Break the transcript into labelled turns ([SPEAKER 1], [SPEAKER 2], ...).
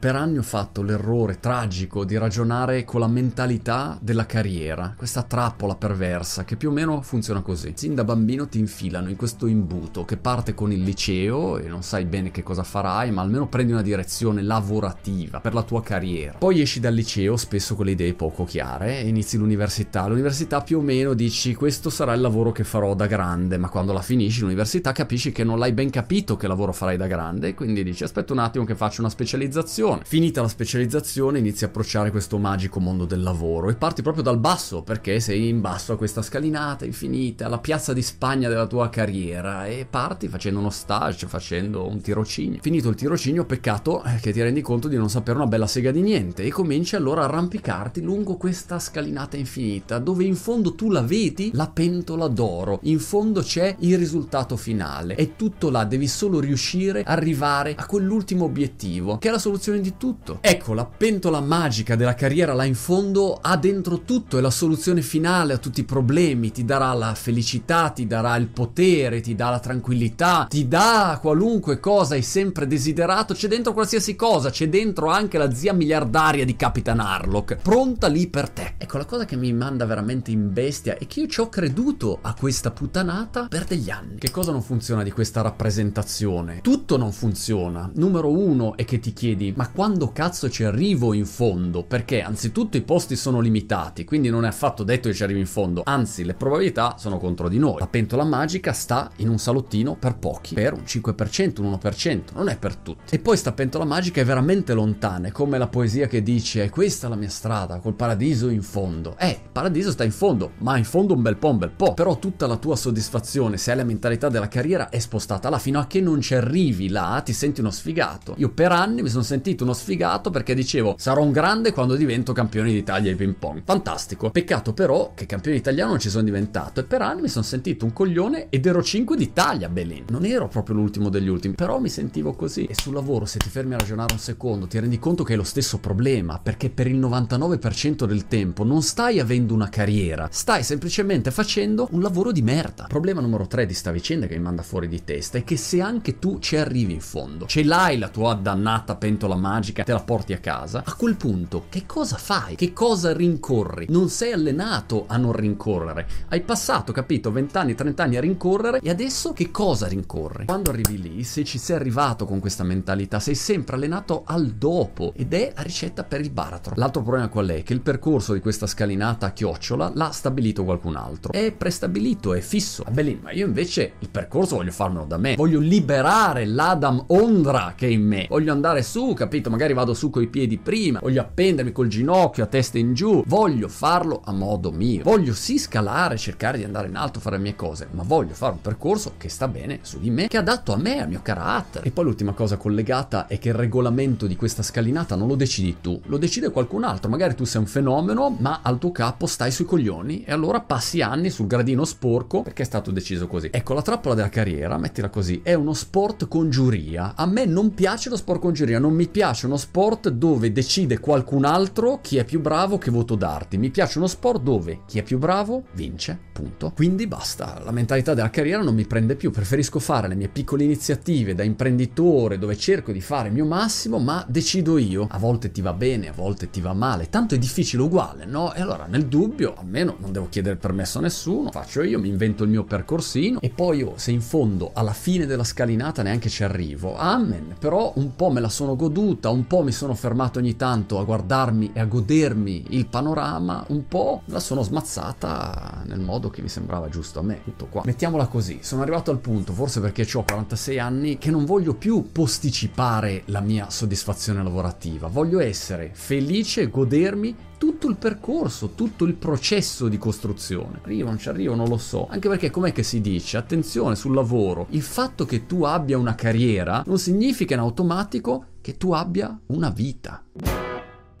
[SPEAKER 1] Per anni ho fatto l'errore tragico di ragionare con la mentalità della carriera, questa trappola perversa che più o meno funziona così. Sin da bambino ti infilano in questo imbuto che parte con il liceo e non sai bene che cosa farai, ma almeno prendi una direzione lavorativa per la tua carriera. Poi esci dal liceo spesso con le idee poco chiare e inizi l'università. L'università più o meno dici questo sarà il lavoro che farò da grande, ma quando la finisci l'università capisci che non l'hai ben capito che lavoro farai da grande quindi dici aspetta un attimo che faccio una specializzazione specializzazione. Finita la specializzazione inizi a approcciare questo magico mondo del lavoro e parti proprio dal basso perché sei in basso a questa scalinata infinita, la piazza di Spagna della tua carriera e parti facendo uno stage, facendo un tirocinio. Finito il tirocinio, peccato eh, che ti rendi conto di non sapere una bella sega di niente e cominci allora a arrampicarti lungo questa scalinata infinita dove in fondo tu la vedi la pentola d'oro, in fondo c'è il risultato finale, è tutto là, devi solo riuscire a arrivare a quell'ultimo obiettivo che è la soluzione di tutto. Ecco, la pentola magica della carriera là in fondo ha dentro tutto, è la soluzione finale a tutti i problemi, ti darà la felicità, ti darà il potere, ti dà la tranquillità, ti dà qualunque cosa hai sempre desiderato, c'è dentro qualsiasi cosa, c'è dentro anche la zia miliardaria di Capitan Harlock, pronta lì per te. Ecco, la cosa che mi manda veramente in bestia è che io ci ho creduto a questa puttanata per degli anni. Che cosa non funziona di questa rappresentazione? Tutto non funziona. Numero uno è che ti chiedi, ma quando cazzo ci arrivo in fondo? Perché anzitutto i posti sono limitati, quindi non è affatto detto che ci arrivi in fondo, anzi le probabilità sono contro di noi. La pentola magica sta in un salottino per pochi, per un 5%, un 1%, non è per tutti. E poi sta pentola magica è veramente lontana, è come la poesia che dice è questa la mia strada, col paradiso in fondo. Eh, il paradiso sta in fondo, ma in fondo un bel po', un bel po'. Però tutta la tua soddisfazione, se hai la mentalità della carriera, è spostata là, fino a che non ci arrivi là, ti senti uno sfigato. Io per anni mi sono sentito uno sfigato perché dicevo sarò un grande quando divento campione d'Italia di ping pong. Fantastico. Peccato però che campione italiano non ci sono diventato e per anni mi sono sentito un coglione ed ero 5 d'Italia, Belin. Non ero proprio l'ultimo degli ultimi, però mi sentivo così. E sul lavoro, se ti fermi a ragionare un secondo, ti rendi conto che hai lo stesso problema, perché per il 99% del tempo non stai avendo una carriera, stai semplicemente facendo un lavoro di merda. Problema numero 3 di sta vicenda che mi manda fuori di testa è che se anche tu ci arrivi in fondo, ce l'hai la tua dannata pentola magica, magica te la porti a casa, a quel punto che cosa fai? Che cosa rincorri? Non sei allenato a non rincorrere. Hai passato, capito, 20 anni, 30 anni a rincorrere e adesso che cosa rincorri? Quando arrivi lì, se ci sei arrivato con questa mentalità, sei sempre allenato al dopo ed è la ricetta per il baratro. L'altro problema qual è? Che il percorso di questa scalinata a chiocciola l'ha stabilito qualcun altro. È prestabilito, è fisso. Ah, bellino, ma io invece il percorso voglio farmelo da me. Voglio liberare l'Adam Ondra che è in me. Voglio andare su, capito? Capito? Magari vado su coi piedi prima, voglio appendermi col ginocchio a testa in giù, voglio farlo a modo mio. Voglio sì scalare, cercare di andare in alto, fare le mie cose, ma voglio fare un percorso che sta bene su di me, che è adatto a me, al mio carattere. E poi l'ultima cosa collegata è che il regolamento di questa scalinata non lo decidi tu, lo decide qualcun altro. Magari tu sei un fenomeno, ma al tuo capo stai sui coglioni e allora passi anni sul gradino sporco perché è stato deciso così. Ecco, la trappola della carriera, mettila così, è uno sport con giuria. A me non piace lo sport con giuria, non mi piace piace uno sport dove decide qualcun altro chi è più bravo, che voto darti. Mi piace uno sport dove chi è più bravo vince, punto. Quindi basta, la mentalità della carriera non mi prende più, preferisco fare le mie piccole iniziative da imprenditore dove cerco di fare il mio massimo, ma decido io. A volte ti va bene, a volte ti va male, tanto è difficile uguale, no? E allora nel dubbio, almeno non devo chiedere permesso a nessuno, faccio io, mi invento il mio percorsino e poi io se in fondo alla fine della scalinata neanche ci arrivo, amen, però un po' me la sono goduta tutta, un po' mi sono fermato ogni tanto a guardarmi e a godermi il panorama, un po' la sono smazzata nel modo che mi sembrava giusto a me, tutto qua. Mettiamola così, sono arrivato al punto, forse perché ho 46 anni, che non voglio più posticipare la mia soddisfazione lavorativa, voglio essere felice e godermi tutto il percorso, tutto il processo di costruzione. Arrivo, non ci arrivo, non lo so. Anche perché com'è che si dice? Attenzione sul lavoro, il fatto che tu abbia una carriera non significa in automatico che tu abbia una vita.